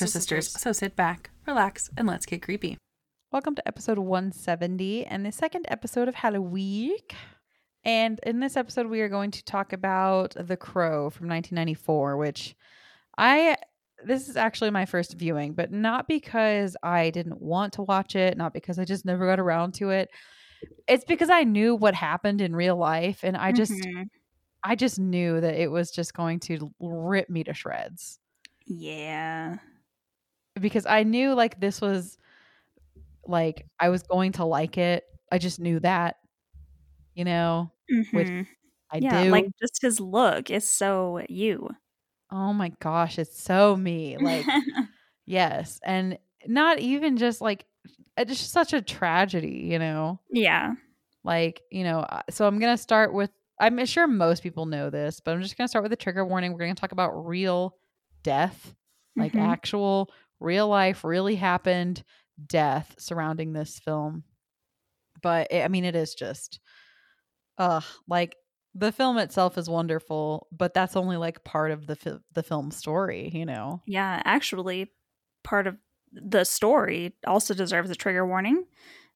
And we are the Extra Sisters. So sit back, relax, and let's get creepy. Welcome to episode 170 and the second episode of Halloween. And in this episode, we are going to talk about The Crow from 1994, which I, this is actually my first viewing, but not because I didn't want to watch it, not because I just never got around to it. It's because I knew what happened in real life and I just, Mhm. I just knew that it was just going to rip me to shreds Yeah. Because I knew like this was like I was going to like it. I just knew that, you know, which Mhm. I yeah, do. like just his look is so you. oh my gosh, it's so me. Like, yes. And not even just like, it's just such a tragedy, you know? yeah. Like, you know, so I'm going to start with, I'm sure most people know this, but I'm just going to start with a trigger warning. We're going to talk about real death, like Mhm. actual real life, really happened death surrounding this film. But it, I mean, it is just, uh, like the film itself is wonderful, but that's only like part of the fi- the film story, you know. Yeah, actually, part of the story also deserves a trigger warning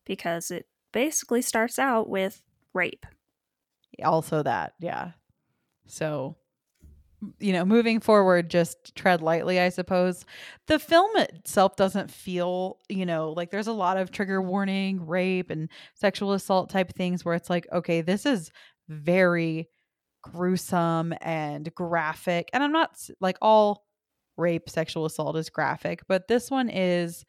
because it basically starts out with rape. Also, that, yeah. So, you know, moving forward, just tread lightly, I suppose. The film itself doesn't feel, you know, like there's a lot of trigger warning, rape, and sexual assault type things where it's like, okay, this is very gruesome and graphic. And I'm not like all rape, sexual assault is graphic, but this one is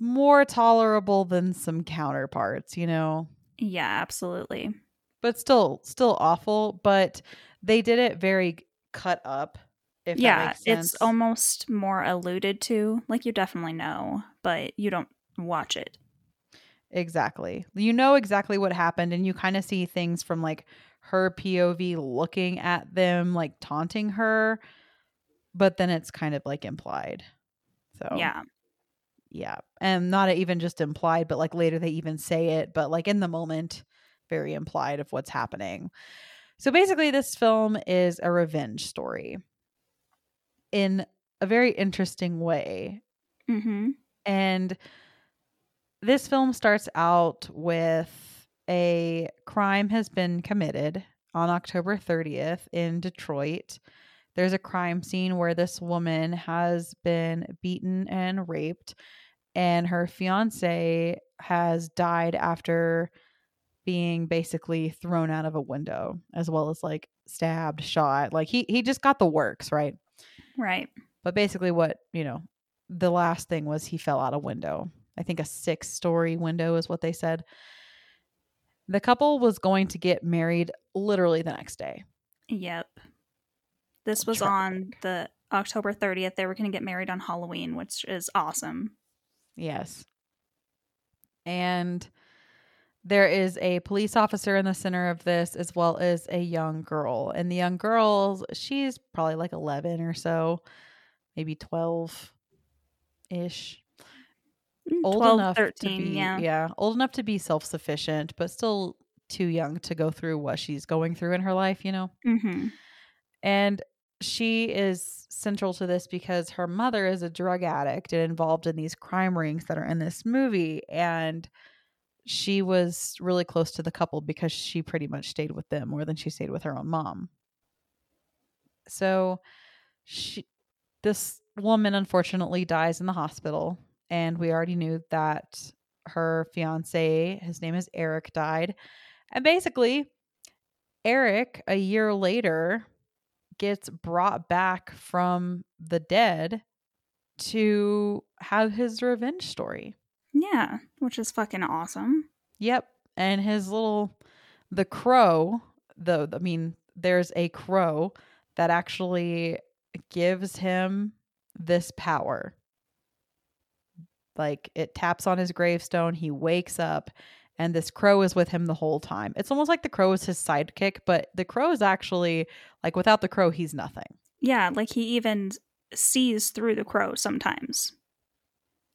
more tolerable than some counterparts, you know? Yeah, absolutely. but still still awful but they did it very cut up if that yeah, makes sense. it's almost more alluded to. Like you definitely know, but you don't watch it. exactly you know exactly what happened and you kind of see things from like her pov looking at them like taunting her but then it's kind of like implied so Yeah. yeah and not even just implied but like later they even say it but like in the moment very implied of what's happening so basically this film is a revenge story in a very interesting way Mm-hmm. and this film starts out with a crime has been committed on October 30th in Detroit. There's a crime scene where this woman has been beaten and raped, and her fiance has died after being basically thrown out of a window, as well as like stabbed, shot. Like he he just got the works, right? Right. But basically, what you know, the last thing was he fell out a window. I think a six story window is what they said. The couple was going to get married literally the next day. Yep. This was on the October 30th. They were going to get married on Halloween, which is awesome. Yes. And there is a police officer in the center of this, as well as a young girl. And the young girl, she's probably like 11 or so, maybe 12 ish. Mm, Old 12, enough 13, to be, yeah. old enough to be self sufficient, but still too young to go through what she's going through in her life, you know? Mm-hmm. And she is central to this because her mother is a drug addict and involved in these crime rings that are in this movie. And she was really close to the couple because she pretty much stayed with them more than she stayed with her own mom. So she this woman unfortunately dies in the hospital and we already knew that her fiance, his name is Eric, died. And basically Eric a year later gets brought back from the dead to have his revenge story. Yeah, which is fucking awesome. Yep. And his little the crow, the I mean, there's a crow that actually gives him this power. Like it taps on his gravestone, he wakes up and this crow is with him the whole time. It's almost like the crow is his sidekick, but the crow is actually like without the crow he's nothing. Yeah, like he even sees through the crow sometimes.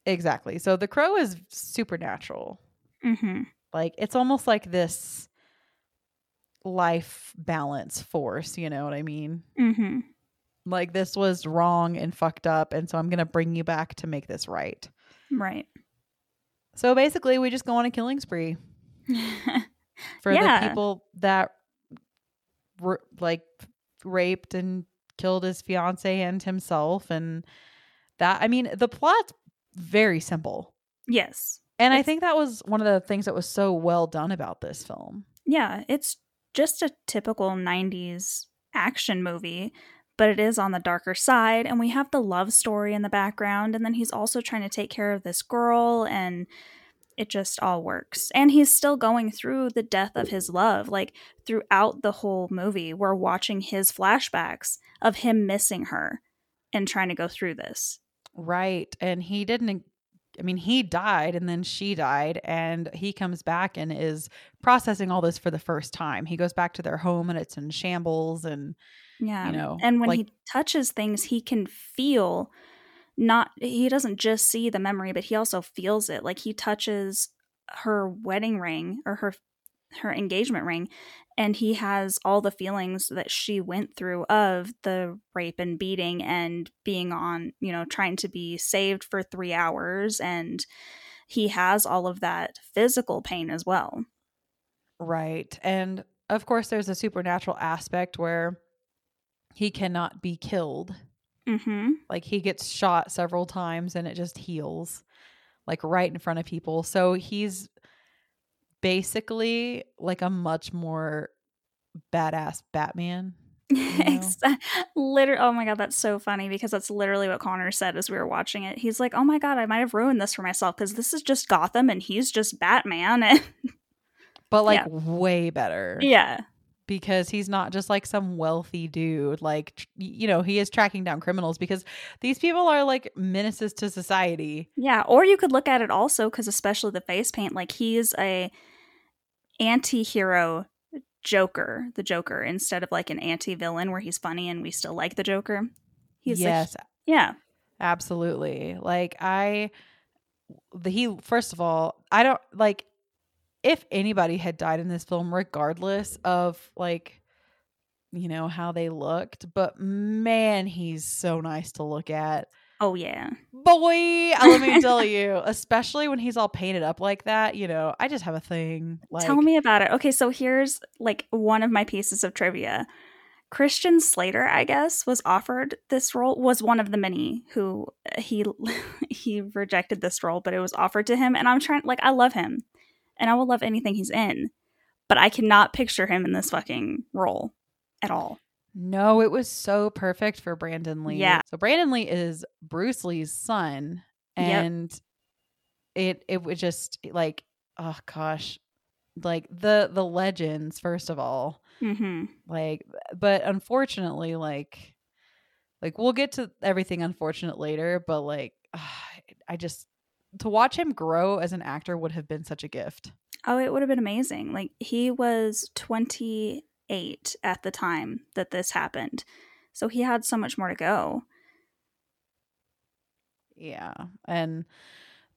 Exactly. So the crow is supernatural. Mm-hmm. Like it's almost like this life balance force, you know what I mean? Mm-hmm. Like this was wrong and fucked up, and so I'm gonna bring you back to make this right. Right. So basically, we just go on a killing spree for Yeah. the people that were like raped and killed his fiance and himself, and that I mean the plot's very simple, yes. and I think that was one of the things that was so well done about this film. Yeah, it's just a typical 90s action movie, but it is on the darker side. And we have the love story in the background. And then he's also trying to take care of this girl, and it just all works. And he's still going through the death of his love. Like throughout the whole movie, we're watching his flashbacks of him missing her and trying to go through this. Right. And he didn't I mean, he died and then she died and he comes back and is processing all this for the first time. He goes back to their home and it's in shambles and Yeah. You know, and when like- he touches things, he can feel not he doesn't just see the memory, but he also feels it. Like he touches her wedding ring or her her engagement ring and he has all the feelings that she went through of the rape and beating and being on, you know, trying to be saved for 3 hours and he has all of that physical pain as well. right. And of course there's a supernatural aspect where he cannot be killed. Mhm. Like he gets shot several times and it just heals like right in front of people. So he's basically like a much more badass Batman. know? Literally, oh my god, that's so funny because that's literally what Connor said as we were watching it. He's like, "Oh my god, I might have ruined this for myself because this is just Gotham and he's just Batman." But like Yeah. way better. yeah, because he's not just like some wealthy dude like tr- you know he is tracking down criminals because these people are like menaces to society yeah. Or you could look at it also because, especially the face paint, like he's a anti-hero Joker, the Joker, instead of like an anti-villain where he's funny and we still like the Joker. He's like- yes. Yeah, absolutely. Like i the he first of all i don't like if anybody had died in this film regardless of like you know how they looked but man he's so nice to look at oh yeah, boy let me tell you especially when he's all painted up like that you know i just have a thing like Tell me about it. Okay, so here's like one of my pieces of trivia. Christian Slater, I guess, was offered this role. Was one of the many who uh, he he rejected this role, but it was offered to him. And I'm trying, like, I love him, and I will love anything he's in, but I cannot picture him in this fucking role at all. No, it was so perfect for Brandon Lee. Yeah. So Brandon Lee is Bruce Lee's son, Yep. and it it was just like oh gosh, like the the legends first of all, hmm like but unfortunately like like we'll get to everything unfortunate later, but like I just to watch him grow as an actor would have been such a gift. Oh, it would have been amazing. Like he was 28 at the time that this happened, so he had so much more to go. Yeah. And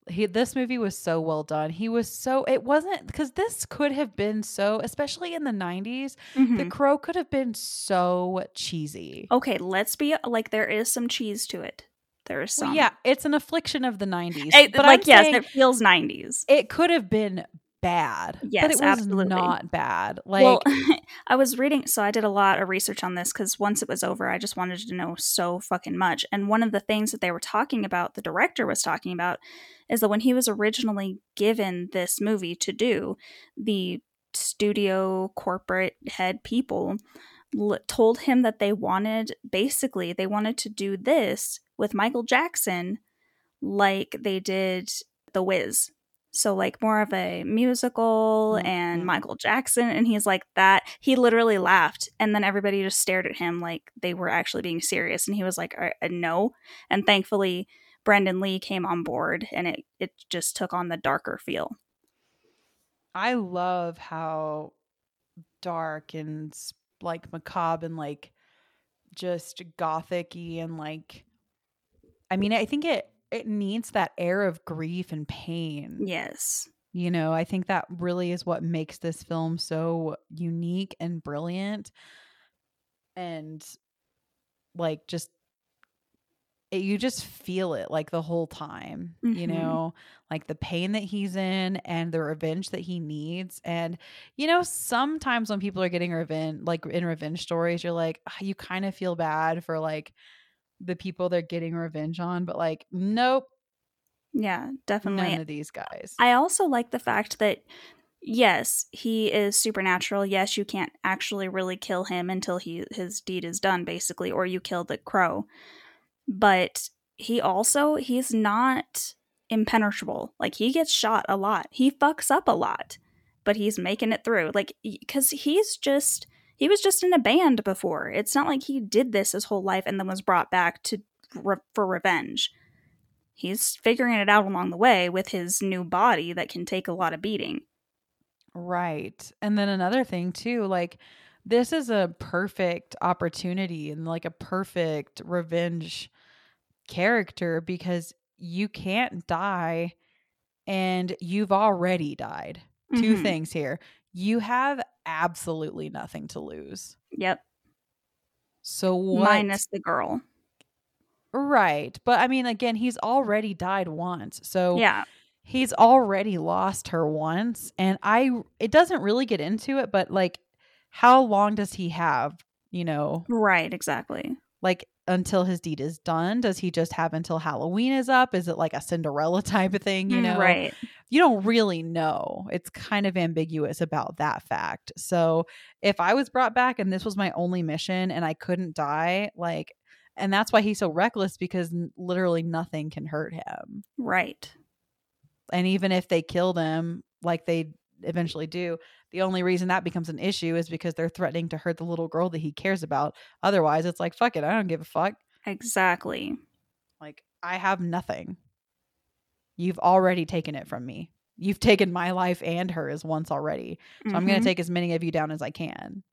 he this movie was so well done. He was so it wasn't because this could have been so especially in the 90s, the Mhm. crow could have been so cheesy. Okay, let's be like there is some cheese to it. There is Well, some. yeah, it's an affliction of the 90s. Eh, but like I'm yes, it feels 90s. it could have been bad. but Yes, it was absolutely. not bad. Like well, I was reading, so I did a lot of research on this because once it was over, I just wanted to know so fucking much. And one of the things that they were talking about, the director was talking about, is that when he was originally given this movie to do, the studio corporate head people l- told him that they wanted, basically, they wanted to do this with Michael Jackson like they did The Wiz. So like more of a musical and Mhm. Michael Jackson and he's like that he literally laughed and then everybody just stared at him like they were actually being serious and he was like no and thankfully Brendan Lee came on board and it it just took on the darker feel. I love how dark and like macabre and like just gothic-y and like I mean, I think it it needs that air of grief and pain. Yes. You know, I think that really is what makes this film so unique and brilliant. And like just it, you just feel it like the whole time, you Mhm. know, like the pain that he's in and the revenge that he needs. And, you know, sometimes when people are getting revenge, like in revenge stories, you're like, ah, you kind of feel bad for like the people they're getting revenge on, but like, nope, Yeah, definitely. none of these guys. I also like the fact that yes, he is supernatural. Yes, you can't actually really kill him until he his deed is done basically or you kill the crow. But he also he's not impenetrable. Like he gets shot a lot. He fucks up a lot, but he's making it through. Like cuz he's just he was just in a band before. It's not like he did this his whole life and then was brought back to re- for revenge he's figuring it out along the way with his new body that can take a lot of beating. Right. And then another thing too, like this is a perfect opportunity and like a perfect revenge character because you can't die and you've already died. Two Mhm. things here. You have absolutely nothing to lose. Yep. So what Minus the girl. Right. But I mean again, he's already died once. So Yeah. he's already lost her once and i it doesn't really get into it but like how long does he have you know Right, exactly. like until his deed is done does he just have until halloween is up is it like a cinderella type of thing you Mm, know Right. You don't really know. It's kind of ambiguous about that fact. So if i was brought back and this was my only mission and i couldn't die like and that's why he's so reckless because literally nothing can hurt him. Right. and even if they killed him like they eventually do the only reason that becomes an issue is because they're threatening to hurt the little girl that he cares about. Otherwise it's like fuck it i don't give a fuck. Exactly. like i have nothing you've already taken it from me. You've taken my life and hers once already. So i'm going to mm-hmm. take as many of you down as i can.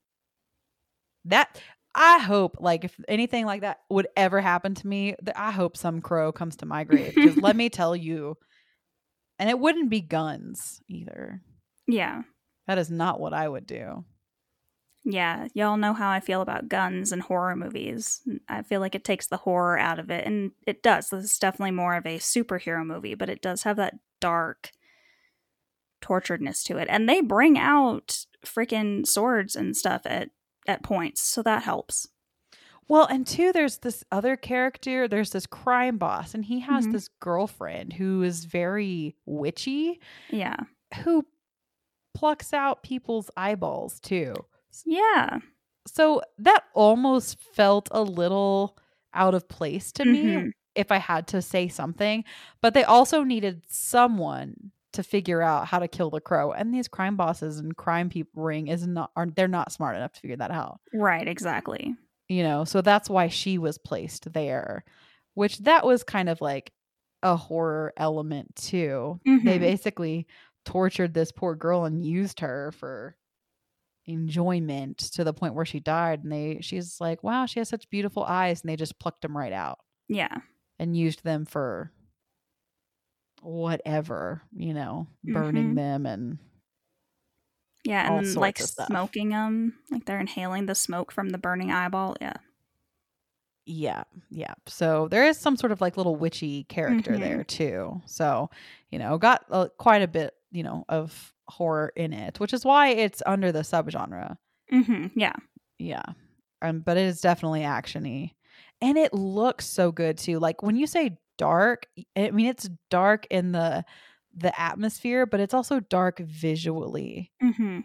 That i hope like if anything like that would ever happen to me that i hope some crow comes to my grave because let me tell you and it wouldn't be guns either. Yeah. that is not what I would do. Yeah. Y'all know how I feel about guns and horror movies. I feel like it takes the horror out of it. And it does. This is definitely more of a superhero movie, but it does have that dark torturedness to it. And they bring out freaking swords and stuff at, at points. So that helps. Well, and two, there's this other character, there's this crime boss, and he has Mhm. this girlfriend who is very witchy, Yeah. who plucks out people's eyeballs too. Yeah. So that almost felt a little out of place to me Mhm. if I had to say something. But they also needed someone to figure out how to kill the crow. And these crime bosses and crime people ring is not are they're not smart enough to figure that out. Right. Exactly. You know, so that's why she was placed there. Which that was kind of like a horror element too. They Mhm. basically tortured this poor girl and used her for enjoyment to the point where she died and they she's like wow she has such beautiful eyes and they just plucked them right out Yeah. and used them for whatever you know burning Mhm. them and Yeah, and then like sorts of stuff. smoking them, like they're inhaling the smoke from the burning eyeball. Yeah, yeah yeah so there is some sort of like little witchy character Mhm. there too so you know got uh, quite a bit you know of horror in it which is why it's under the subgenre hmm yeah, Yeah. Um, but it is definitely actiony. And it looks so good too. Like when you say dark, I mean it's dark in the the atmosphere, but it's also dark visually. hmm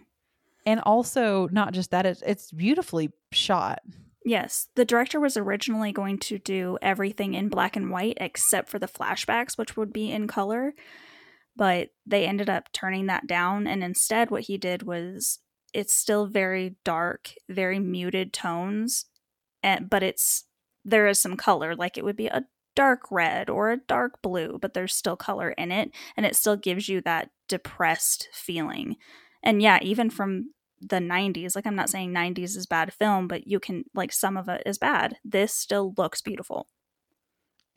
And also not just that, it's it's beautifully shot. yes. The director was originally going to do everything in black and white except for the flashbacks, which would be in color, but they ended up turning that down. And instead, what he did was it's still very dark, very muted tones, and but it's there is some color, like it would be a dark red or a dark blue, but there's still color in it, and it still gives you that depressed feeling. And yeah, even from the 90s, like I'm not saying 90s is bad film, but you can like some of it is bad. This still looks beautiful.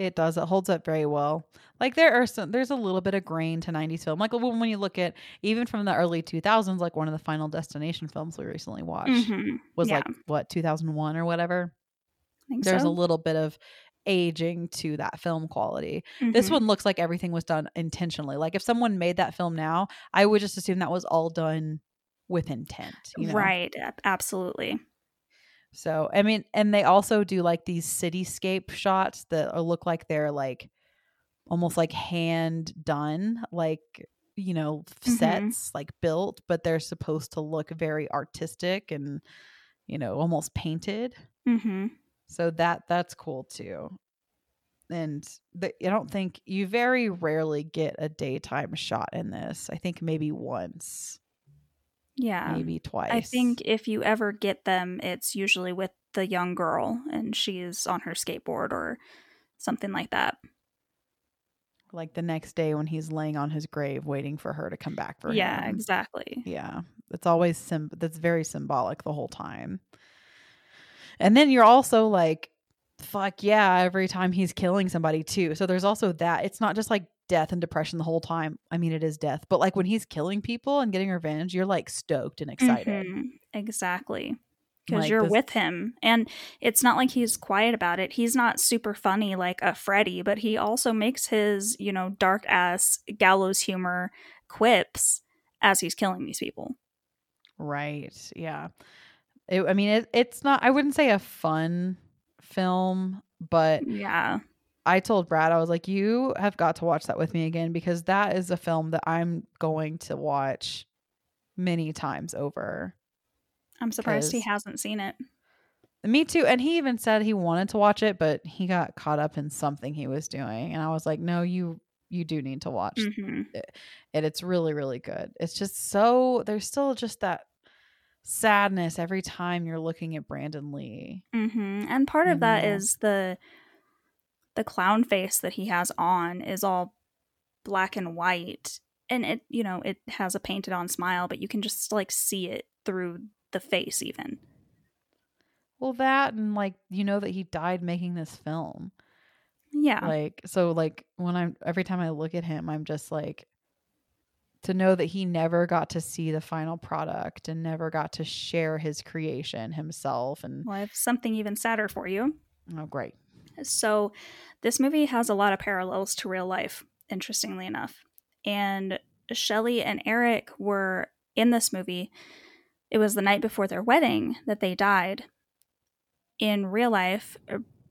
It does. It holds up very well. Like there are some there's a little bit of grain to 90s film. Like when you look at even from the early 2000s, like one of the Final Destination films we recently watched Mhm. was Yeah. like what 2001 or whatever. think there's so. a little bit of aging to that film quality. This Mhm. one looks like everything was done intentionally. Like if someone made that film now, I would just assume that was all done with intent. You know? Right. Absolutely. So I mean, and they also do like these cityscape shots that look like they're like almost like hand done, like you know Mhm. sets like built, but they're supposed to look very artistic and you know almost painted. hmm So that that's cool too. And the, I don't think you very rarely get a daytime shot in this. I think maybe once, Yeah. maybe twice. I think if you ever get them, it's usually with the young girl and she's on her skateboard or something like that. like the next day when he's laying on his grave waiting for her to come back for yeah, him. Yeah, exactly. Yeah. It's always sim that's very symbolic the whole time. And then you're also like fuck yeah every time he's killing somebody too. So there's also that. It's not just like death and depression the whole time. I mean it is death, but like when he's killing people and getting revenge, you're like stoked and excited. Mhm, Exactly. Because Like you're this- with him. And it's not like he's quiet about it. He's not super funny like a Freddy, but he also makes his, you know, dark ass gallows humor quips as he's killing these people. Right. Yeah. It, I mean, it, it's not, I wouldn't say a fun film, but Yeah. I told Brad, I was like, you have got to watch that with me again because that is a film that I'm going to watch many times over. I'm surprised he hasn't seen it. Me too. And he even said he wanted to watch it, but he got caught up in something he was doing. And I was like, no, you, you do need to watch hmm it. It's really, really good. It's just so, there's still just that sadness every time you're looking at Brandon Lee. hmm And part of that know. is the the clown face that he has on is all black and white. And it, you know, it has a painted on smile, but you can just like see it through the face even. Well, that and like, you know, that he died making this film. Yeah. Like, so like when I'm, every time I look at him, I'm just like, to know that he never got to see the final product and never got to share his creation himself. And well, I have something even sadder for you. oh, great. So, this movie has a lot of parallels to real life, interestingly enough. And Shelley and Eric were in this movie. It was the night before their wedding that they died. In real life,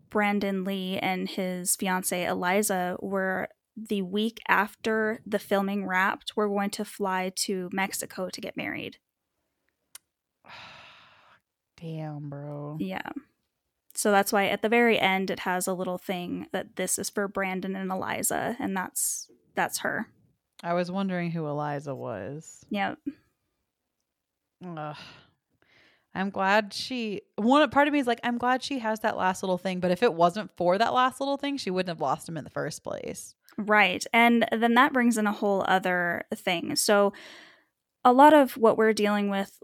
Brandon Lee and his fiancee Eliza were the week after the filming wrapped, we're going to fly to Mexico to get married. Damn, bro. Yeah. So that's why at the very end it has a little thing that this is for Brandon and Eliza, and that's that's her. I was wondering who Eliza was. Yeah. Ugh. I'm glad she one part of me is like I'm glad she has that last little thing, but if it wasn't for that last little thing, she wouldn't have lost him in the first place. Right. And then that brings in a whole other thing. So a lot of what we're dealing with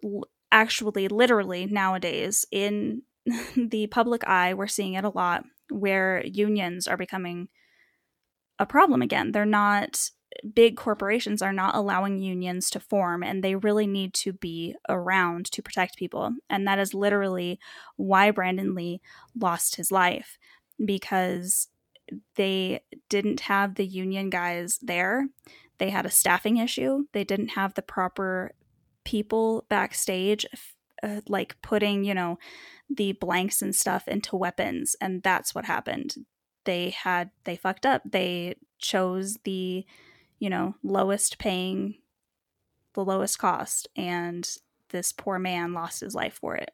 actually literally nowadays in the public eye, we're seeing it a lot where unions are becoming a problem again. They're not big corporations are not allowing unions to form and they really need to be around to protect people. And that is literally why Brandon Lee lost his life because they didn't have the union guys there. They had a staffing issue. They didn't have the proper people backstage, uh, like putting, you know, the blanks and stuff into weapons. And that's what happened. They had, they fucked up. They chose the, you know, lowest paying, the lowest cost. And this poor man lost his life for it.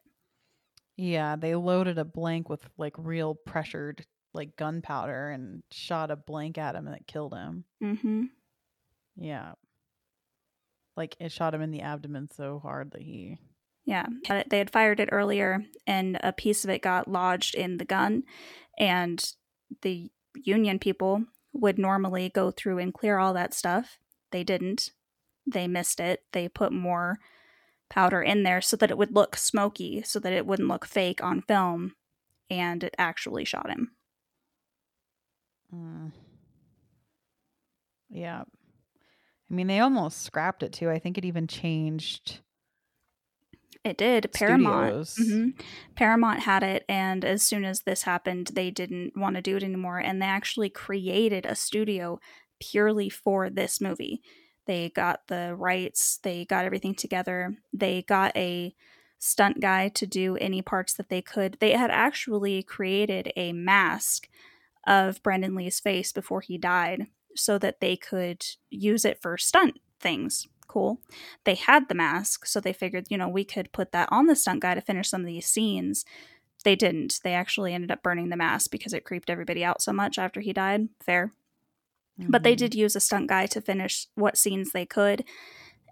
Yeah, they loaded a blank with like real pressured like gunpowder and shot a blank at him and it killed him. Mm-hmm. Yeah. Like it shot him in the abdomen so hard that he Yeah, they had fired it earlier, and a piece of it got lodged in the gun. And the Union people would normally go through and clear all that stuff. They didn't. They missed it. They put more powder in there so that it would look smoky, so that it wouldn't look fake on film. And it actually shot him. Mm. Yeah. I mean, they almost scrapped it too. I think it even changed It did. Paramount. Mhm. Paramount had it, and as soon as this happened, they didn't want to do it anymore, and they actually created a studio purely for this movie. They got the rights, they got everything together, they got a stunt guy to do any parts that they could. They had actually created a mask of Brandon Lee's face before he died so that they could use it for stunt things. Cool. They had the mask, so they figured, you know, we could put that on the stunt guy to finish some of these scenes. They didn't. They actually ended up burning the mask because it creeped everybody out so much after he died. Fair. But they Mhm. did use a stunt guy to finish what scenes they could.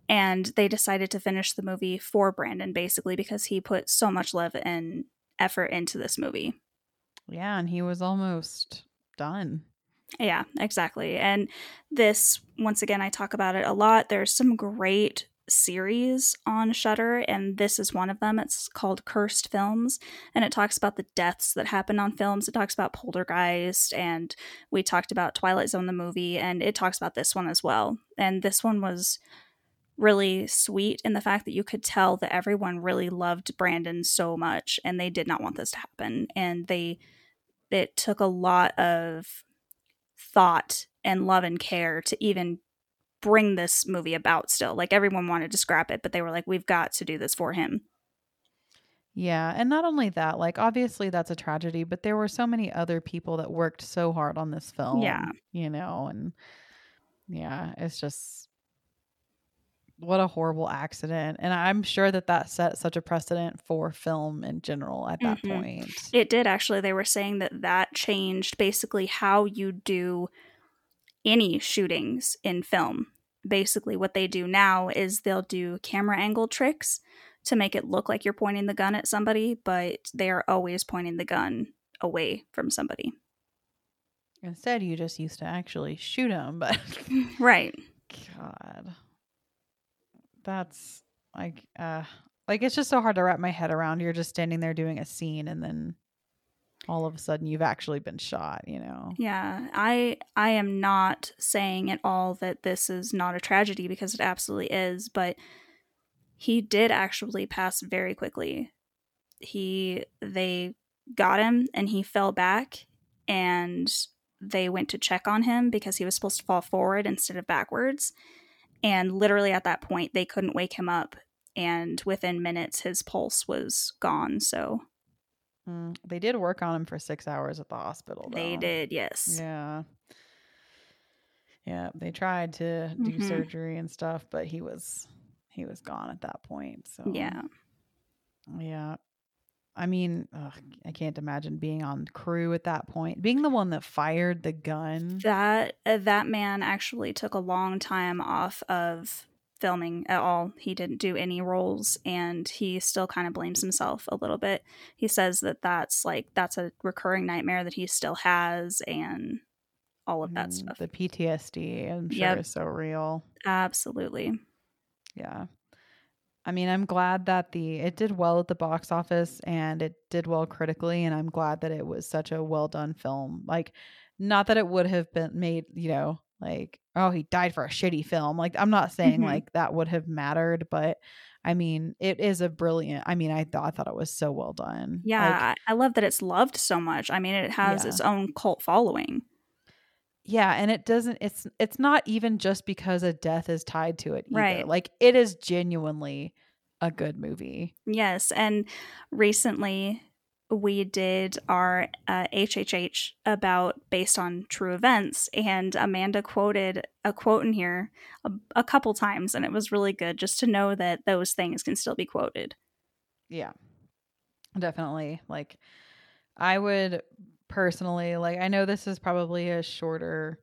And they decided to finish the movie for Brandon, basically, because he put so much love and effort into this movie. Yeah, and he was almost done. Yeah, exactly. And this, once again, I talk about it a lot. There's some great series on Shutter, and this is one of them. It's called Cursed Films, and it talks about the deaths that happen on films. It talks about Poltergeist, and we talked about Twilight Zone the movie, and it talks about this one as well. And this one was really sweet in the fact that you could tell that everyone really loved Brandon so much, and they did not want this to happen, and they it took a lot of thought and love and care to even bring this movie about still like everyone wanted to scrap it but they were like we've got to do this for him Yeah, and not only that, like obviously that's a tragedy, but there were so many other people that worked so hard on this film. Yeah. You know, and yeah, it's just what a horrible accident. And I'm sure that that set such a precedent for film in general at that Mhm. point. it did actually they were saying that that changed basically how you do any shootings in film basically what they do now is they'll do camera angle tricks to make it look like you're pointing the gun at somebody but they are always pointing the gun away from somebody Instead, you just used to actually shoot them but right God, that's like, uh, like it's just so hard to wrap my head around. You're just standing there doing a scene, and then all of a sudden you've actually been shot. You know? Yeah, I I am not saying at all that this is not a tragedy because it absolutely is, but he did actually pass very quickly. He they got him and he fell back and they went to check on him because he was supposed to fall forward instead of backwards. And literally at that point they couldn't wake him up and within minutes his pulse was gone. So Mm, they did work on him for six hours at the hospital. they did, yes. Yeah. Yeah, they tried to do Mhm. surgery and stuff, but he was he was gone at that point. So Yeah. yeah. I mean, ugh, I can't imagine being on crew at that point, being the one that fired the gun. that uh, that man actually took a long time off of filming at all. He didn't do any roles and he still kind of blames himself a little bit. He says that that's like that's a recurring nightmare that he still has and all of that Mm, stuff. The PTSD, I'm sure, Yep. is so real. Absolutely. Yeah. I mean, I'm glad that the it did well at the box office and it did well critically and I'm glad that it was such a well done film. Like not that it would have been made, you know, like oh, he died for a shitty film. Like I'm not saying Mhm. like that would have mattered, but I mean, it is a brilliant. I mean, I thought I thought it was so well done. Yeah, I I love that it's loved so much. I mean, it has Yeah. its own cult following. Yeah, and it doesn't it's it's not even just because a death is tied to it either. Right. Like it is genuinely a good movie. Yes, and recently we did our uh, HHH about based on true events, and Amanda quoted a quote in here a, a couple times, and it was really good just to know that those things can still be quoted. Yeah. Definitely. Like I would personally like I know this is probably a shorter,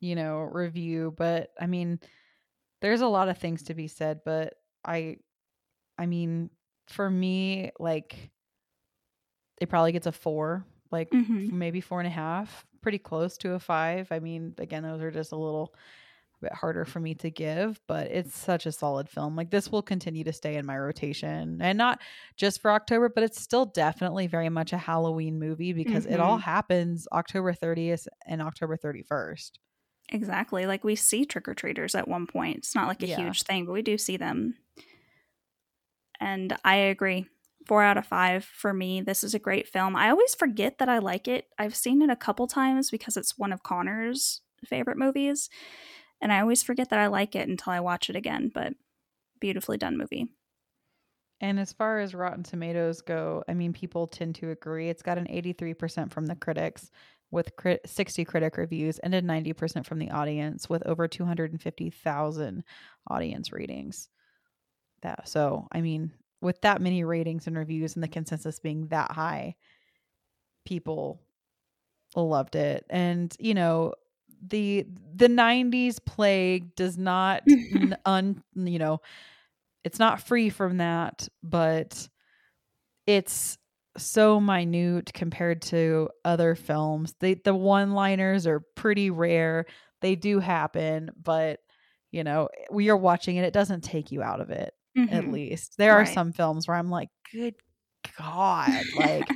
you know, review, but I mean there's a lot of things to be said, but I I mean for me like it probably gets a 4, like Mhm. maybe four and a half, pretty close to a 5. I mean, again, those are just a little bit harder for me to give, but it's such a solid film. Like this will continue to stay in my rotation. And not just for October, but it's still definitely very much a Halloween movie because it all Mhm. happens October 30th and October 31st. Exactly. Like we see trick or treaters at one point. It's not like a Yeah. huge thing, but we do see them. and I agree. Four out of five for me. This is a great film. I always forget that I like it. I've seen it a couple times because it's one of Connor's favorite movies. And I always forget that I like it until I watch it again. But beautifully done movie. And as far as Rotten Tomatoes go, I mean, people tend to agree. It's got an 83% from the critics with crit- 60 critic reviews and a 90% from the audience with over 250,000 audience ratings. That so, I mean, with that many ratings and reviews and the consensus being that high, people loved it. And, you know, the the 90s plague does not un you know it's not free from that but it's so minute compared to other films they the one liners are pretty rare they do happen but you know we are watching it it doesn't take you out of it mm-hmm. at least there right. are some films where i'm like good god like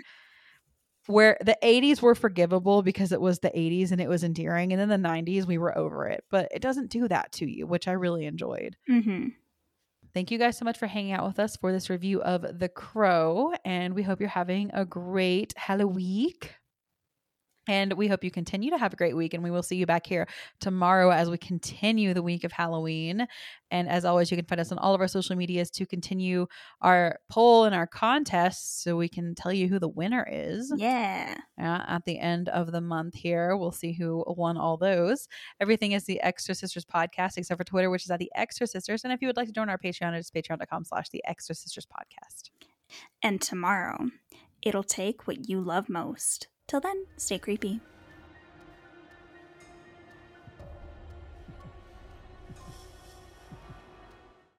where the 80s were forgivable because it was the 80s and it was endearing and then the 90s we were over it but it doesn't do that to you which i really enjoyed mm-hmm. thank you guys so much for hanging out with us for this review of the crow and we hope you're having a great halloween and we hope you continue to have a great week. And we will see you back here tomorrow as we continue the week of Halloween. And as always, you can find us on all of our social medias to continue our poll and our contest so we can tell you who the winner is. Yeah. Uh, at the end of the month here, we'll see who won all those. Everything is the Extra Sisters podcast, except for Twitter, which is at the Extra Sisters. And if you would like to join our Patreon, it's patreon.com slash the Extra Sisters podcast. And tomorrow, it'll take what you love most Till then, stay creepy.